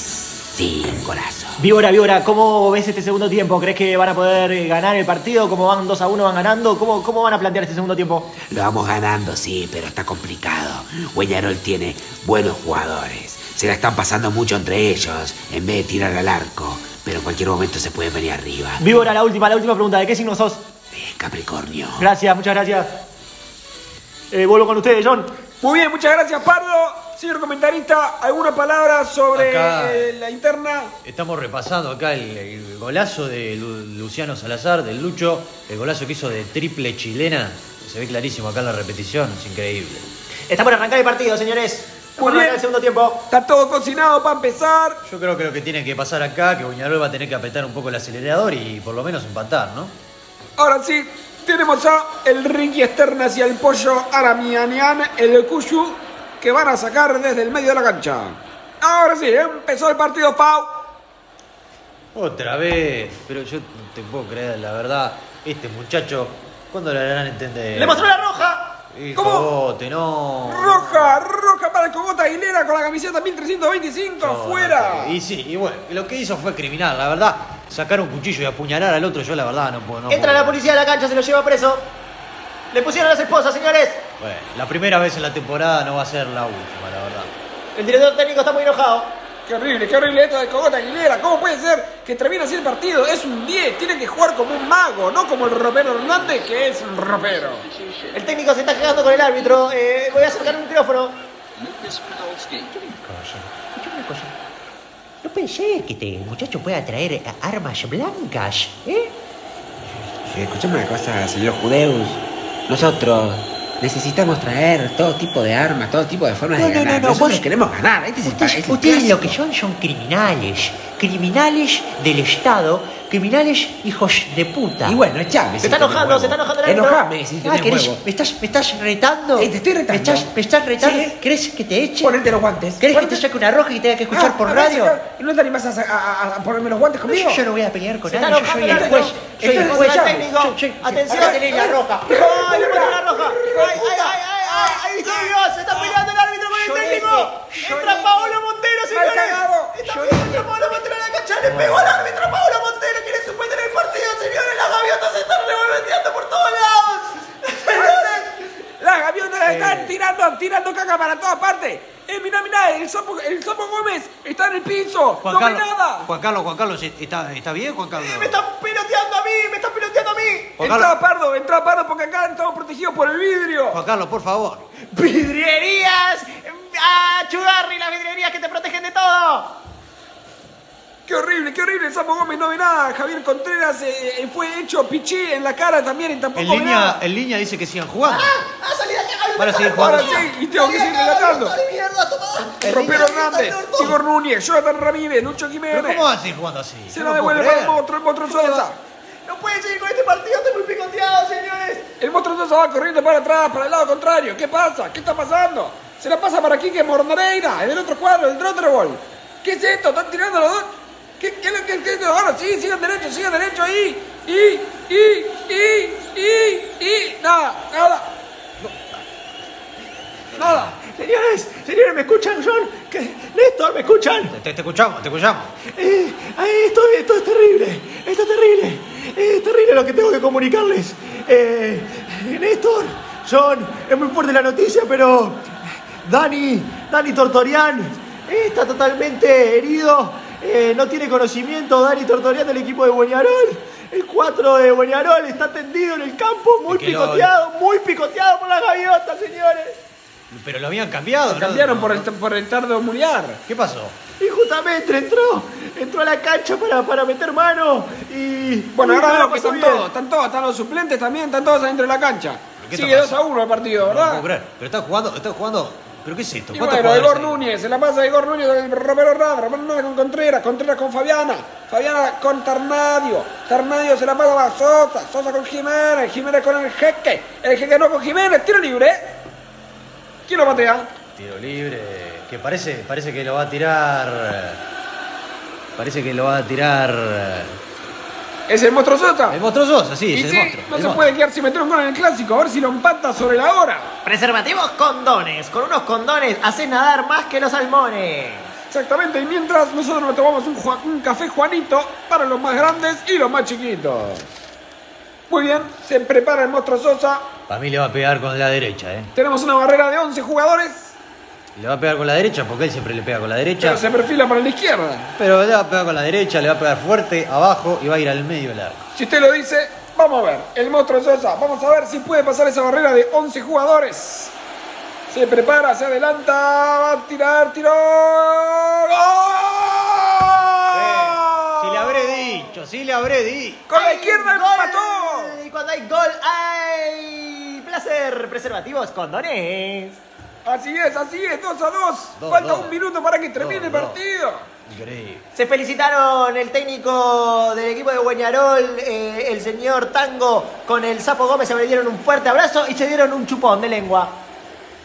Speaker 1: sí, un golazo.
Speaker 3: Víbora, Víbora, ¿cómo ves este segundo tiempo? ¿Crees que van a poder eh, ganar el partido? ¿Cómo van 2 a 1 van ganando? ¿Cómo, ¿Cómo van a plantear este segundo tiempo?
Speaker 1: Lo vamos ganando, sí, pero está complicado. Hueñarol tiene buenos jugadores. Se la están pasando mucho entre ellos en vez de tirar al arco. Pero en cualquier momento se pueden venir arriba.
Speaker 3: Víbora, la última, la última pregunta. ¿De qué signo sos?
Speaker 1: Eh, Capricornio.
Speaker 3: Gracias, muchas gracias. Eh, vuelvo con ustedes, John.
Speaker 2: Muy bien, muchas gracias, Pardo. Señor comentarista, ¿alguna palabra sobre
Speaker 4: Acá.
Speaker 2: eh, la interna?
Speaker 4: Estamos repasando acá el, el golazo de Lu- Luciano Salazar, del Lucho, el golazo que hizo de triple chilena. Se ve clarísimo acá en la repetición, es increíble.
Speaker 3: Está por arrancar el partido, señores.
Speaker 2: Muy bien.
Speaker 3: el segundo tiempo.
Speaker 2: Está todo cocinado para empezar.
Speaker 4: Yo creo que lo que tiene que pasar acá, que Buñarol va a tener que apretar un poco el acelerador y por lo menos empatar, ¿no?
Speaker 2: Ahora sí, Tenemos a el Ricky Esternas y el Pollo Aramianian, el Cuyu, que van a sacar desde el medio de la cancha. Ahora sí, empezó el partido, Pau.
Speaker 4: Otra vez. Pero yo no te puedo creer, la verdad. Este muchacho, ¿cuándo le harán entender?
Speaker 3: ¡Le mostró la roja!
Speaker 4: El
Speaker 2: ¿Cómo?
Speaker 4: cogote, no.
Speaker 2: Roja, roja para el Cogota Aguilera con la camiseta 1325,
Speaker 4: No,
Speaker 2: fuera.
Speaker 4: no, y sí, y bueno, lo que hizo fue criminal, la verdad. Sacar un cuchillo y apuñalar al otro, yo la verdad no puedo. No
Speaker 3: Entra
Speaker 4: puedo.
Speaker 3: la policía a la cancha, se lo lleva preso. Le pusieron las esposas, señores.
Speaker 4: Bueno, la primera vez en la temporada no va a ser la última, la verdad.
Speaker 3: El director técnico está muy enojado.
Speaker 2: Qué horrible, qué horrible esto de Cogota Aguilera. ¿Cómo puede ser que termine así el partido? Es un 10, tiene que jugar como un mago, no como el ropero Hernández, que es un ropero.
Speaker 3: El técnico se está quedando con el árbitro. Eh, voy a acercar un micrófono.
Speaker 6: Escuchame una cosa. No ser que este muchacho pueda traer armas blancas, ¿eh?
Speaker 1: Eh, Escuchame una cosa, señor Judeus. Nosotros necesitamos traer todo tipo de armas, todo tipo de formas
Speaker 6: No,
Speaker 1: de
Speaker 6: no,
Speaker 1: ganar.
Speaker 6: no, no,
Speaker 1: Nosotros
Speaker 6: vos-
Speaker 1: queremos ganar. Este
Speaker 6: Ustedes,
Speaker 1: es el
Speaker 6: ustedes lo que son son criminales. Criminales del Estado. Criminales hijos de puta.
Speaker 1: Y bueno, echame.
Speaker 3: Se está enojando, se está enojando el árbitro.
Speaker 1: Enojame, si
Speaker 6: Ah,
Speaker 1: tenés
Speaker 6: ¿querés-
Speaker 1: huevo.
Speaker 6: ¿me, estás, ¿Me estás retando?
Speaker 1: Eh, te estoy retando.
Speaker 6: ¿Me estás, me estás retando?
Speaker 1: Sí.
Speaker 6: ¿Querés que te eche?
Speaker 1: Ponete los guantes.
Speaker 6: ¿Querés que te saque una roja y tenga que escuchar
Speaker 2: Ah,
Speaker 6: por radio?
Speaker 2: ¿Y no te animás a, a- a ponerme los guantes conmigo?
Speaker 6: Yo no voy a pelear con
Speaker 3: está
Speaker 6: nadie, yo soy
Speaker 3: el
Speaker 6: juez. Soy el juez.
Speaker 3: Atención.
Speaker 6: La roja.
Speaker 3: ¡Ay, le la roja! ¡Ay, ay, ay, ay! ay! ¡Ahí vio! ¡Se está peleando técnico! ¡Entra. Paolo Montero, señores!
Speaker 2: cagado.
Speaker 3: ¡Está entra Paolo Montero en la cancha! ¡Le pegó al árbitro Paolo Montero! ¡Quiere suspender el partido, señores! ¡Las gaviotas se están revolveteando por todos lados! ¡Señores!
Speaker 2: Las gaviotas están tirando, tirando caca para todas partes. Eh, mirá, mirá, el sapo, el sapo Gómez está en el piso.
Speaker 4: Juan
Speaker 2: no
Speaker 4: Carlos,
Speaker 2: ve nada.
Speaker 4: Juan Carlos, Juan Carlos, ¿está, está bien, Juan Carlos?
Speaker 3: ¡Me están peloteando a mí! ¡Me están peloteando a mí!
Speaker 4: Juan
Speaker 2: Entra
Speaker 4: Carlos,
Speaker 2: Pardo, entra Pardo porque acá estamos protegidos por el vidrio.
Speaker 4: Juan Carlos, por favor.
Speaker 3: ¡Vidrierías! ¡Ah, Chugarri! ¡Las vidrierías que te protegen de todo!
Speaker 2: Qué horrible, qué horrible. El sapo Gómez no ve nada. Javier Contreras eh, eh, fue hecho pichí en la cara también y tampoco
Speaker 4: En
Speaker 2: ve
Speaker 4: línea,
Speaker 2: nada.
Speaker 4: en línea dice que sigan jugando.
Speaker 3: ¡Ah, salí de aquí!
Speaker 4: Van a seguir
Speaker 2: Ahora
Speaker 4: jugando.
Speaker 2: sí, y tengo que seguir relatando. Ropero Hernández, Igor Núñez, Jonathan Ramírez, Lucho
Speaker 4: ¿Pero
Speaker 2: Jiménez.
Speaker 4: cómo van a seguir jugando así?
Speaker 2: Se
Speaker 4: Yo
Speaker 2: lo
Speaker 4: no puedo
Speaker 2: devuelve para el
Speaker 4: creer.
Speaker 2: monstruo, el monstruo Sosa.
Speaker 3: No pueden seguir con este partido, estoy muy picoteado, señores.
Speaker 2: El monstruo Sosa va corriendo para atrás, para el lado contrario. ¿Qué pasa? ¿Qué está pasando? Se la pasa para Quique Mornareira, en el otro cuadro, el Trotterball. ¿Qué es esto? ¿Están tirando los dos? ¿Qué, qué, qué, qué, qué- Ahora sí, sigan derecho, sigan derecho ahí. Y, y, y, y, y. Nada, nada. No. Nada.
Speaker 3: Señores, señores, ¿me escuchan, John? ¿Qué? Néstor, ¿me escuchan?
Speaker 4: Te, te escuchamos, te escuchamos.
Speaker 3: Eh, esto, esto es terrible, esto es terrible. Es terrible lo que tengo que comunicarles. Eh, Néstor, John, es muy fuerte la noticia, pero Dani, Dani Tortorian está totalmente herido. Eh, no tiene conocimiento Dani Tortorian del equipo de Bueñarol. El 4 de Bueñarol está tendido en el campo, muy
Speaker 4: lo-
Speaker 3: picoteado, muy picoteado por las gaviotas, señores.
Speaker 4: Pero lo habían cambiado. ¿no?
Speaker 2: Cambiaron por el, por el tardo Muriar.
Speaker 4: ¿Qué pasó?
Speaker 3: Y justamente entró, entró a la cancha para, para meter mano y...
Speaker 2: Bueno, ahora veo que están
Speaker 3: bien.
Speaker 2: todos, están todos, están los suplentes también, están todos adentro de la cancha. Sigue
Speaker 4: está
Speaker 2: 2 a 1 el partido,
Speaker 4: lo
Speaker 2: ¿verdad?
Speaker 4: Pero está jugando, está jugando. ¿Pero qué es esto?
Speaker 2: Y
Speaker 4: ¿Cuántos
Speaker 2: bueno, Igor? Núñez, se la pasa Igor Núñez Romero Hernández, Romero Hernández con Contreras, Contreras con Fabiana, Fabiana con Tarnadio, Tarnadio se la pasa a Sosa, Sosa con Jiménez, Jiménez con el Jeque, el Jeque no con Jiménez, tiro libre. ¿Quién lo patea?
Speaker 4: Tiro libre. Que parece, parece que lo va a tirar. Parece que lo va a tirar.
Speaker 2: Es el monstruo Sosa.
Speaker 4: El monstruo Sosa, sí,
Speaker 2: y
Speaker 4: es el
Speaker 2: sí,
Speaker 4: monstruo.
Speaker 2: no
Speaker 4: el
Speaker 2: se
Speaker 4: monstruo.
Speaker 2: puede quedar sin meter un gol en el clásico, a ver si lo empata sobre la hora.
Speaker 3: Preservativos condones. Con unos condones haces nadar más que los salmones.
Speaker 2: Exactamente, y mientras nosotros nos tomamos un, Juan- un café Juanito para los más grandes y los más chiquitos. Muy bien, se prepara el monstruo Sosa.
Speaker 4: Para mí le va a pegar con la derecha, ¿eh?
Speaker 2: Tenemos una barrera de 11 jugadores,
Speaker 4: Le va a pegar con la derecha porque él siempre le pega con la derecha.
Speaker 2: pero se perfila para la izquierda.
Speaker 4: Pero le va a pegar con la derecha, le va a pegar fuerte, abajo y va a ir al medio del arco.
Speaker 2: Si usted lo dice, vamos a ver. El monstruo Sosa, vamos a ver si puede pasar esa barrera de 11 jugadores. Se prepara, se adelanta, va a tirar, tiró. ¡Gol!
Speaker 4: Si le habré dicho, si le habré dicho.
Speaker 2: Con la
Speaker 3: ¡Hay
Speaker 2: izquierda
Speaker 3: gol!
Speaker 2: empató.
Speaker 3: Y cuando hay gol, hay placer. Preservativos condones.
Speaker 2: Así es, así es, 2 a 2.
Speaker 4: Dos,
Speaker 2: Falta
Speaker 4: dos.
Speaker 2: un minuto para que termine
Speaker 4: Dos,
Speaker 2: el
Speaker 4: dos.
Speaker 2: partido.
Speaker 4: Increíble.
Speaker 3: Se felicitaron el técnico del equipo de Guañarol, eh, el señor Tango, con el Sapo Gómez, se le dieron un fuerte abrazo y se dieron un chupón de lengua.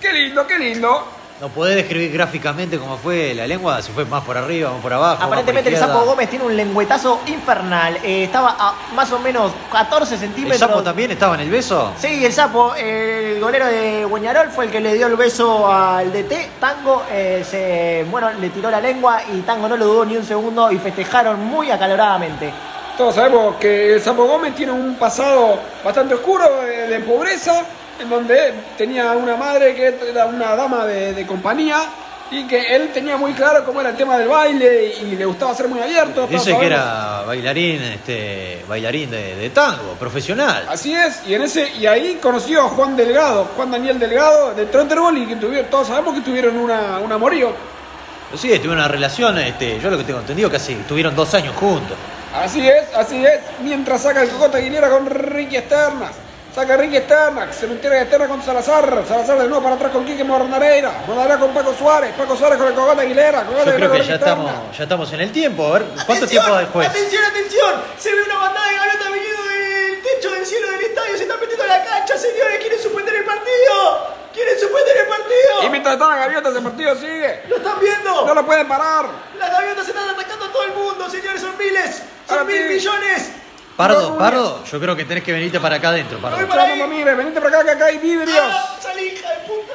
Speaker 2: Qué lindo, qué lindo.
Speaker 4: ¿No podés describir gráficamente cómo fue la lengua? Si fue más por arriba, más por abajo. por
Speaker 3: Aparentemente el? Sapo Gómez tiene un lengüetazo infernal. Eh, estaba a más o menos 14
Speaker 4: ¿El
Speaker 3: centímetros.
Speaker 4: sapo también estaba en el beso?
Speaker 3: Sí, el sapo, el golero de Guañarol fue el que le dio el beso al DT. Tango eh, se, bueno, le tiró la lengua y Tango no lo dudó ni un segundo y festejaron muy acaloradamente.
Speaker 2: Todos sabemos que el Sapo Gómez tiene un pasado bastante oscuro de, de pobreza, en donde tenía una madre que era una dama de, de compañía y que él tenía muy claro cómo era el tema del baile y, le gustaba ser muy abierto.
Speaker 4: Dice que era bailarín, este, bailarín de, de tango, profesional.
Speaker 2: Así es, y en ese y ahí conoció a Juan Delgado, Juan Daniel Delgado de Trotterball y que tuvieron, todos sabemos que tuvieron una, un amorío.
Speaker 4: Sí, tuvieron una relación, este, yo lo que tengo entendido casi tuvieron dos años juntos.
Speaker 2: Así es, así es, mientras saca el Cocota Aguilera con Ricky Esternas. Saca a Ricky Esternas, se lo entrega Esternas con Salazar, Salazar de nuevo para atrás con Quique Mornareira, Mornareira con Paco Suárez, Paco Suárez con el Cocota Aguilera, Cocota
Speaker 4: Yo creo
Speaker 2: con
Speaker 4: que ya estamos, ya estamos en el tiempo, a ver, ¿cuánto
Speaker 3: ¡Atención!
Speaker 4: tiempo después?
Speaker 3: ¡Atención, atención! Se ve una bandada de gaviotas viniendo del techo del cielo del estadio. Se están metiendo a la cancha, señores. Quieren suspender el partido. Quieren suspender el partido.
Speaker 2: Y mientras están las gaviotas, el partido sigue.
Speaker 3: ¿Lo están viendo?
Speaker 2: No lo pueden parar.
Speaker 3: Las gaviotas están atacando a todo el mundo, señores. Son miles. Son
Speaker 2: Ahora
Speaker 3: mil
Speaker 2: sí.
Speaker 3: millones.
Speaker 4: Pardo, Pardo, yo creo que tenés que venirte para acá adentro, Pardo.
Speaker 3: Voy para ahí.
Speaker 2: Vamos, mire, venite para acá que acá hay vidrios.
Speaker 3: ¡Ah! ¡Salí, hija de puta!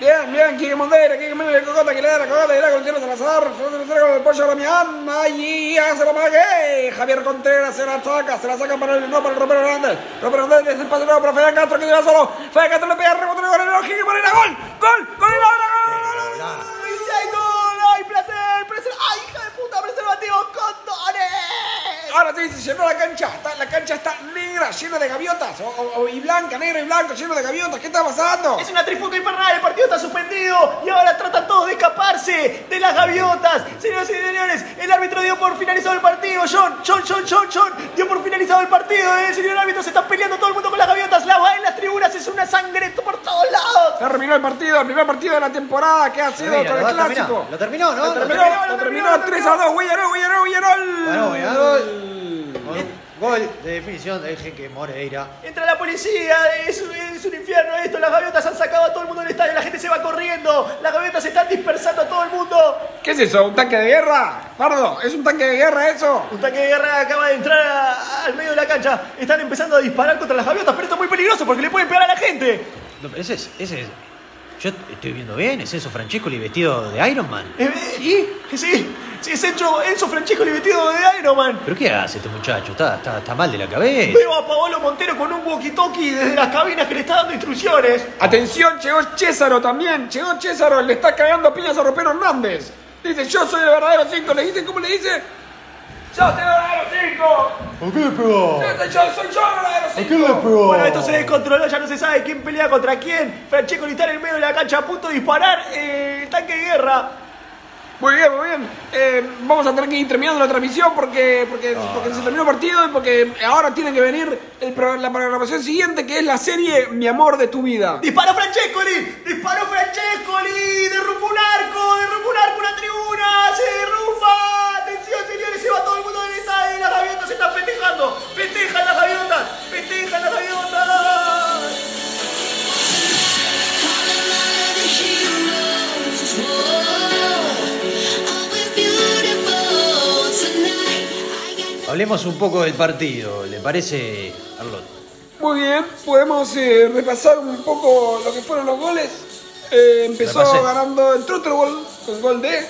Speaker 2: Bien, bien, Quique Mondera, Quique Mondera, Cocota Aguilera, Cocota Aguilera con el cielo Salazar, Salazar con el pollo Ramián, allí hace la mague, Javier Contreras se la saca, se la saca para el no para el Romero Hernández, Romero Hernández desde el pase nuevo para Fede Castro que lleva solo, Fede Castro le pega rebote con el reloj, Quique Morena, gol, gol, gol, gol, gol, gol, gol.
Speaker 3: ¡Dice ay, gol! ¡Ay, placer! placer. ¡Ay, hija de puta! ¡Preservativo condones!
Speaker 2: Ahora sí, se llenó la cancha, está- la cancha está negra, llena de gaviotas, o- y blanca, negra y blanca, lleno de gaviotas, ¿qué está pasando?
Speaker 3: Es una trifuca infernal, el partido está suspendido y ahora tratan todos de escaparse de las gaviotas. Señoras y señores, el árbitro dio por finalizado el partido. John, John, John, John, John, dio por finalizado el partido. El señor árbitro se está peleando todo el mundo con las gaviotas. La va en las tribunas, es una sangre por todos lados.
Speaker 2: Terminó el partido, el primer partido de la temporada que ha sido
Speaker 4: Mira,
Speaker 2: con
Speaker 4: lo
Speaker 2: el clásico.
Speaker 4: Lo terminó, ¿no?
Speaker 2: Lo
Speaker 4: Lo
Speaker 2: terminó,
Speaker 3: terminó,
Speaker 2: lo
Speaker 3: lo
Speaker 2: terminó
Speaker 3: terminó,
Speaker 2: 3 a 2, Villarol, Villarol, Villarol.
Speaker 4: Ganó, ganó. Gol, de definición de Enrique Moreira.
Speaker 3: Entra la policía, es, un- es un infierno esto. Las gaviotas han sacado a todo el mundo del estadio, la gente se va corriendo. Las gaviotas se están dispersando a todo el mundo.
Speaker 2: ¿Qué es eso? ¿Un tanque de guerra? Pardo, ¿es un tanque de guerra eso?
Speaker 3: Un tanque de guerra acaba de entrar a- al medio de la cancha. Están empezando a disparar contra las gaviotas, pero esto es muy peligroso porque le pueden pegar a la gente.
Speaker 4: No, pero ese es, ese es. Yo estoy viendo bien, es Enzo Francescoli vestido de Iron Man.
Speaker 3: Eh, ¿Y? Sí, sí, es Enzo, Enzo Francesco vestido de Iron Man.
Speaker 4: ¿Pero qué hace este muchacho? Está, está, está mal de la cabeza.
Speaker 3: Veo a Paolo Montero con un walkie-talkie desde las cabinas que le está dando instrucciones.
Speaker 2: Atención, llegó Césaro también. Llegó Césaro, le está cagando a piñas a Ropero Hernández. Dice, yo soy el verdadero 5. ¿Le dice cómo le dice? Yo soy el verdadero 5.
Speaker 5: ¿Por qué le pegó?
Speaker 2: Yo soy yo el verdadero
Speaker 5: ¿Por qué
Speaker 2: 5.
Speaker 5: le pegó?
Speaker 3: Bueno, esto se descontroló, ya no se sabe quién pelea contra quién. Francesco está en el medio de la cancha a punto de disparar eh, el tanque de guerra.
Speaker 2: Muy bien, muy bien. Eh, vamos a tener que ir terminando la transmisión porque, porque, porque se terminó el partido y porque ahora tiene que venir el pro- la programación siguiente que es la serie Mi amor de tu vida.
Speaker 3: ¡Disparó Francescoli! ¡Disparó Francescoli! ¡Derrumba un arco! ¡Derrumba un arco! ¡Una tribuna! ¡Se derrumba! ¡Atención, señores! Se va todo el mundo del estadio y las gaviotas están festejando. ¡Festejan las gaviotas! ¡Festejan las gaviotas!
Speaker 4: Hablemos un poco del partido, ¿le parece, Arlot?
Speaker 2: Muy bien, podemos eh, repasar un poco lo que fueron los goles. Eh, empezó
Speaker 4: Repasé.
Speaker 2: ganando el Trotterball con gol de.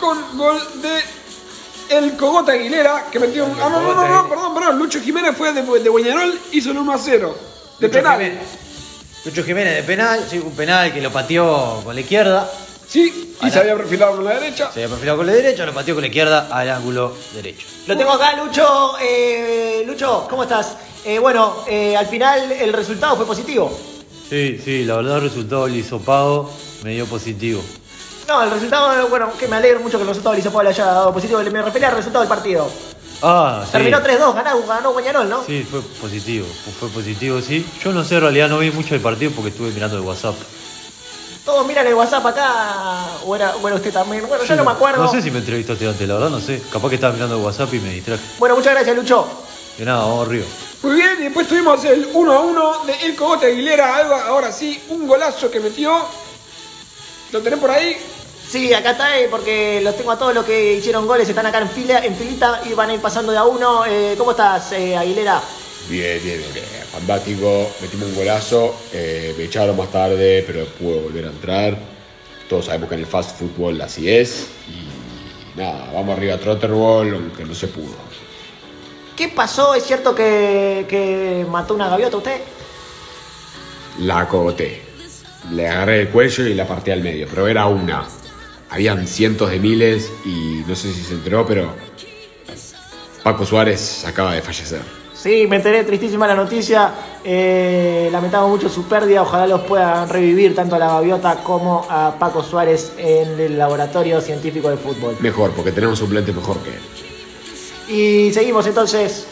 Speaker 2: Con gol de. El Cogota Aguilera, que metió un. Ah, no, no, no, no, perdón, perdón. Lucho Jiménez fue de, de Bueñarol, hizo el 1 a 0. De
Speaker 4: Lucho
Speaker 2: penal.
Speaker 4: Jiménez. Lucho Jiménez de penal, sí, un penal que lo pateó con la izquierda.
Speaker 2: Sí, y se había perfilado con la derecha.
Speaker 4: Se había perfilado con la derecha, lo pateó con la izquierda al ángulo derecho.
Speaker 3: Lo tengo acá, Lucho. Eh, Lucho, ¿cómo estás? Eh, bueno, eh, al final el resultado fue positivo.
Speaker 5: Sí, sí, la verdad el resultado del hisopado me dio positivo.
Speaker 3: No, el resultado, bueno, que me alegro mucho que el resultado del Isopol haya dado positivo. Me refería al resultado del partido.
Speaker 5: Ah, sí.
Speaker 3: Terminó 3-2, ganó, ganó Guañarol, ¿no?
Speaker 5: Sí, fue positivo, fue positivo, sí. Yo no sé, en realidad no vi mucho el partido porque estuve mirando el WhatsApp.
Speaker 3: Todos miran el WhatsApp acá. O era, bueno, usted también. Bueno, yo no me acuerdo.
Speaker 4: No sé si me entrevistaste antes, la verdad no sé. Capaz que estaba mirando el WhatsApp y me distraje.
Speaker 3: Bueno, muchas gracias, Lucho.
Speaker 4: De nada, vamos arriba.
Speaker 2: Muy bien, y después tuvimos el 1 a 1 de El Cogote Aguilera. Algo, ahora sí, un golazo que metió. ¿Lo tenés por ahí?
Speaker 3: Sí, acá está, eh, porque los tengo a todos los que hicieron goles, están acá en fila, en filita y van a ir pasando de a uno. Eh, ¿Cómo estás, eh, Aguilera?
Speaker 8: Bien, bien, bien, bien. Fantástico. Metimos un golazo. eh, me echaron más tarde, pero pude volver a entrar. Todos sabemos que en el fast football así es. Y nada, vamos arriba a Trotterball, aunque no se pudo.
Speaker 3: ¿Qué pasó? ¿Es cierto que, que mató una gaviota usted?
Speaker 8: La acogoté. Le agarré el cuello y la partí al medio, pero era una. Habían cientos de miles y no sé si se enteró, pero Paco Suárez acaba de fallecer.
Speaker 3: Sí, me enteré, tristísima la noticia. Eh, lamentamos mucho su pérdida. Ojalá los puedan revivir tanto a la gaviota como a Paco Suárez en el laboratorio científico de fútbol.
Speaker 8: Mejor, porque tenemos un suplente mejor que él.
Speaker 3: Y seguimos entonces.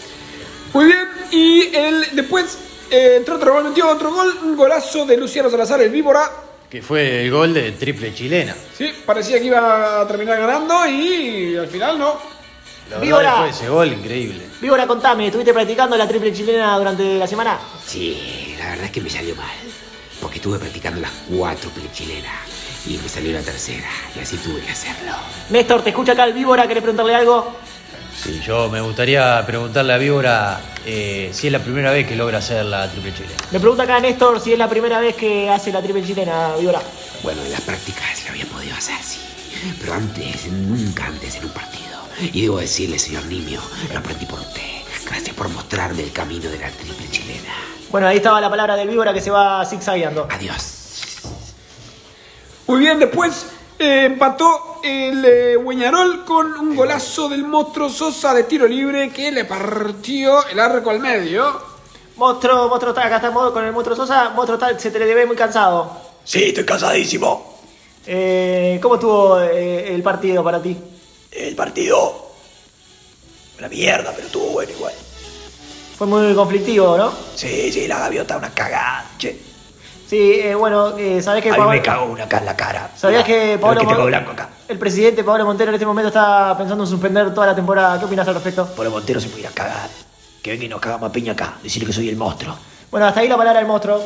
Speaker 2: Muy bien, y el, después eh, Trotterball metió otro gol, un golazo de Luciano Salazar, el víbora.
Speaker 4: Que fue el gol de triple chilena.
Speaker 2: Sí, parecía que iba a terminar ganando y al final no.
Speaker 4: La verdad,
Speaker 3: Víbora.
Speaker 4: después de ese gol, increíble.
Speaker 3: Víbora, contame, ¿estuviste practicando la triple chilena durante la semana?
Speaker 1: Sí, la verdad es que me salió mal. Porque estuve practicando las cuatro chilenas y me salió la tercera. Y así tuve que hacerlo.
Speaker 3: Néstor, te escucha acá el Víbora, ¿querés preguntarle algo?
Speaker 4: Sí, yo me gustaría preguntarle a Víbora eh, si es la primera vez que logra hacer la triple chilena.
Speaker 3: Me pregunta acá Néstor si es la primera vez que hace la triple chilena, Víbora.
Speaker 1: Bueno, en las prácticas lo había podido hacer, sí. Pero antes, nunca antes en un partido. Y debo decirle, señor Nimio, lo aprendí por usted. Gracias por mostrarme el camino de la triple chilena.
Speaker 3: Bueno, ahí estaba la palabra del Víbora que se va zigzagueando.
Speaker 1: Adiós.
Speaker 2: Muy bien, después eh, empató el eh, Hueñarol con un golazo del monstruo Sosa de tiro libre que le partió el arco al medio.
Speaker 3: Monstruo, monstruo está, acá estamos con el monstruo Sosa. Monstruo está, se te le ve muy cansado.
Speaker 7: Sí, estoy cansadísimo.
Speaker 3: Eh, ¿Cómo estuvo eh, el partido para ti?
Speaker 7: El partido. Una mierda, pero estuvo bueno igual.
Speaker 3: Fue muy conflictivo, ¿no?
Speaker 7: Sí, sí, la gaviota una cagada. Che,
Speaker 3: Sí, eh, bueno, eh, ¿sabés que
Speaker 7: a mí
Speaker 3: Pablo-
Speaker 7: me cagó una acá en la cara.
Speaker 3: ¿Sabías que Pablo Mon-
Speaker 7: blanco acá.
Speaker 3: el presidente Pablo Montero en este momento está pensando en suspender toda la temporada? ¿Qué opinas al respecto?
Speaker 7: Polo Montero se puede ir a cagar. Que venga y nos caga más piña acá. Decirle que soy el monstruo.
Speaker 3: Bueno, hasta ahí la palabra del monstruo.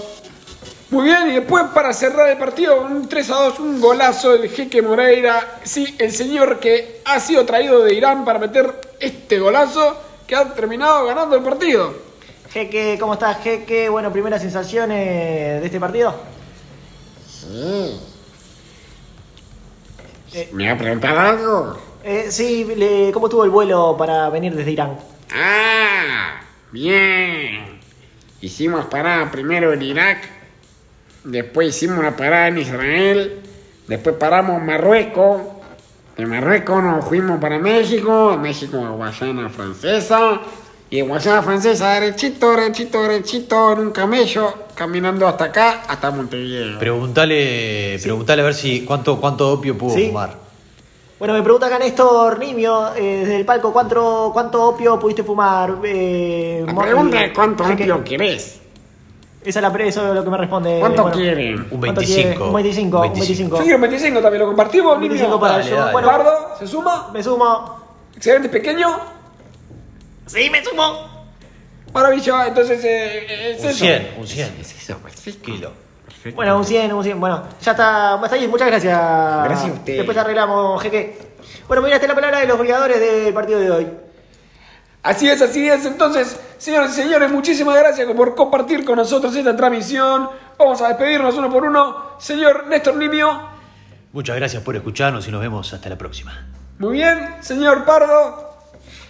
Speaker 2: Muy bien, y después para cerrar el partido, un 3 a 2, un golazo del Jeque Moreira. Sí, el señor que ha sido traído de Irán para meter este golazo que ha terminado ganando el partido.
Speaker 3: Jeque, ¿cómo estás, Jeque? Bueno, primeras sensaciones de este partido.
Speaker 1: ¿Me ha preguntado algo?
Speaker 3: Eh, sí, le- ¿cómo estuvo el vuelo para venir desde Irán?
Speaker 1: Ah, bien. Hicimos parada primero en Irak, después hicimos una parada en Israel, después paramos en Marruecos, de Marruecos nos fuimos para México, de México a Guayana Francesa, y de Guayana Francesa derechito, derechito, derechito en un camello, caminando hasta acá, hasta Montevideo.
Speaker 4: Preguntale, preguntale a ver si cuánto, cuánto opio pudo
Speaker 3: Sí.
Speaker 4: fumar.
Speaker 3: Bueno, me pregunta acá Néstor Nimio, eh, desde el palco, ¿cuánto, cuánto opio pudiste fumar? Eh,
Speaker 1: La pregunta es cuánto opio querés.
Speaker 3: Esa es la pre- eso es lo que me responde.
Speaker 1: ¿Cuánto
Speaker 3: bueno.
Speaker 1: quieren?
Speaker 4: Un
Speaker 3: ¿Cuánto
Speaker 4: 25.
Speaker 3: quiere? Un 25, un 25.
Speaker 2: Yo quiero un 25 también, lo compartimos.
Speaker 3: Un 25
Speaker 2: Nimio?
Speaker 3: para
Speaker 4: Dale,
Speaker 3: yo.
Speaker 4: dale.
Speaker 3: Bueno,
Speaker 2: Pardo, ¿se suma?
Speaker 3: me sumo.
Speaker 2: Excelente, pequeño.
Speaker 3: Sí, me sumo.
Speaker 2: Maravilla, entonces eh, eh, es
Speaker 4: Un
Speaker 2: eso.
Speaker 4: 100, un 100.
Speaker 1: Es eso, perfecto.
Speaker 4: Kilo.
Speaker 3: Bueno, un 100, un 100. Bueno, ya está. Hasta ahí, muchas gracias.
Speaker 1: Gracias a usted.
Speaker 3: Después arreglamos, jeque. Bueno, mira, esta es la palabra de los goleadores del partido de hoy.
Speaker 2: Así es, así es. Entonces, señores y señores, muchísimas gracias por compartir con nosotros esta transmisión. Vamos a despedirnos uno por uno. Señor Néstor Nimio,
Speaker 4: Muchas gracias por escucharnos y nos vemos hasta la próxima.
Speaker 2: muy bien. Señor Pardo,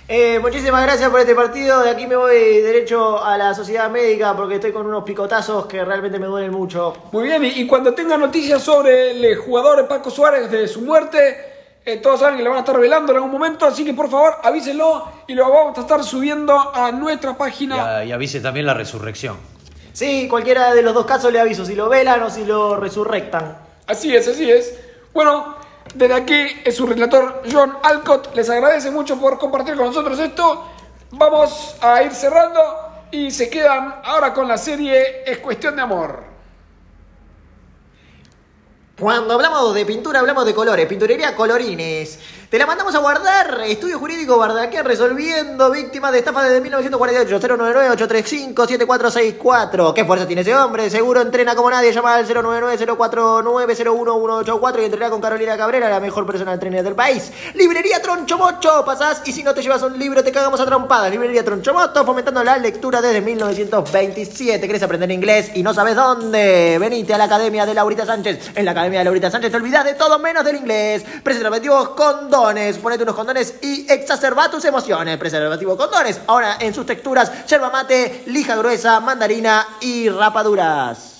Speaker 3: Eh, muchísimas gracias por este partido. De aquí me voy derecho a la sociedad médica porque estoy con unos picotazos que realmente me duelen mucho.
Speaker 2: muy bien. Y, y cuando tenga noticias sobre el jugador Paco Suárez de su muerte, eh, todos saben que lo van a estar revelando en algún momento. Así que por favor avísenlo y lo vamos a estar subiendo a nuestra
Speaker 4: Y,
Speaker 2: página.
Speaker 4: a- y avise también la resurrección.
Speaker 3: Sí, cualquiera de los dos casos le aviso, si lo velan o si lo resurrectan.
Speaker 2: Así es, así es. Bueno, desde aquí es su relator John Alcott. Les agradece mucho por compartir con nosotros esto. Vamos a ir cerrando y se quedan ahora con la serie Es cuestión de amor.
Speaker 3: Cuando hablamos de pintura, hablamos de colores. Pinturería Colorines. Te la mandamos a guardar. Estudio Jurídico Bardaquén resolviendo víctimas de estafa desde 1948. 099-835-7464. ¿Qué fuerza tiene ese hombre? Seguro entrena como nadie. Llama al 099-049-01184 y entrena con Carolina Cabrera, la mejor persona de del país. Librería Troncho Mocho. Pasás y si no te llevas un libro te cagamos a trompadas. Librería Troncho Mocho fomentando la lectura desde 1927. ¿Querés aprender inglés y no sabes dónde? Venite a la Academia de Laurita Sánchez. En la Academia de Laurita Sánchez te olvidas de todo menos del inglés. Preservativos condones. Ponete unos condones y exacerba tus emociones. Preservativo condones. Ahora en sus texturas, yerba mate, lija gruesa, mandarina y rapaduras.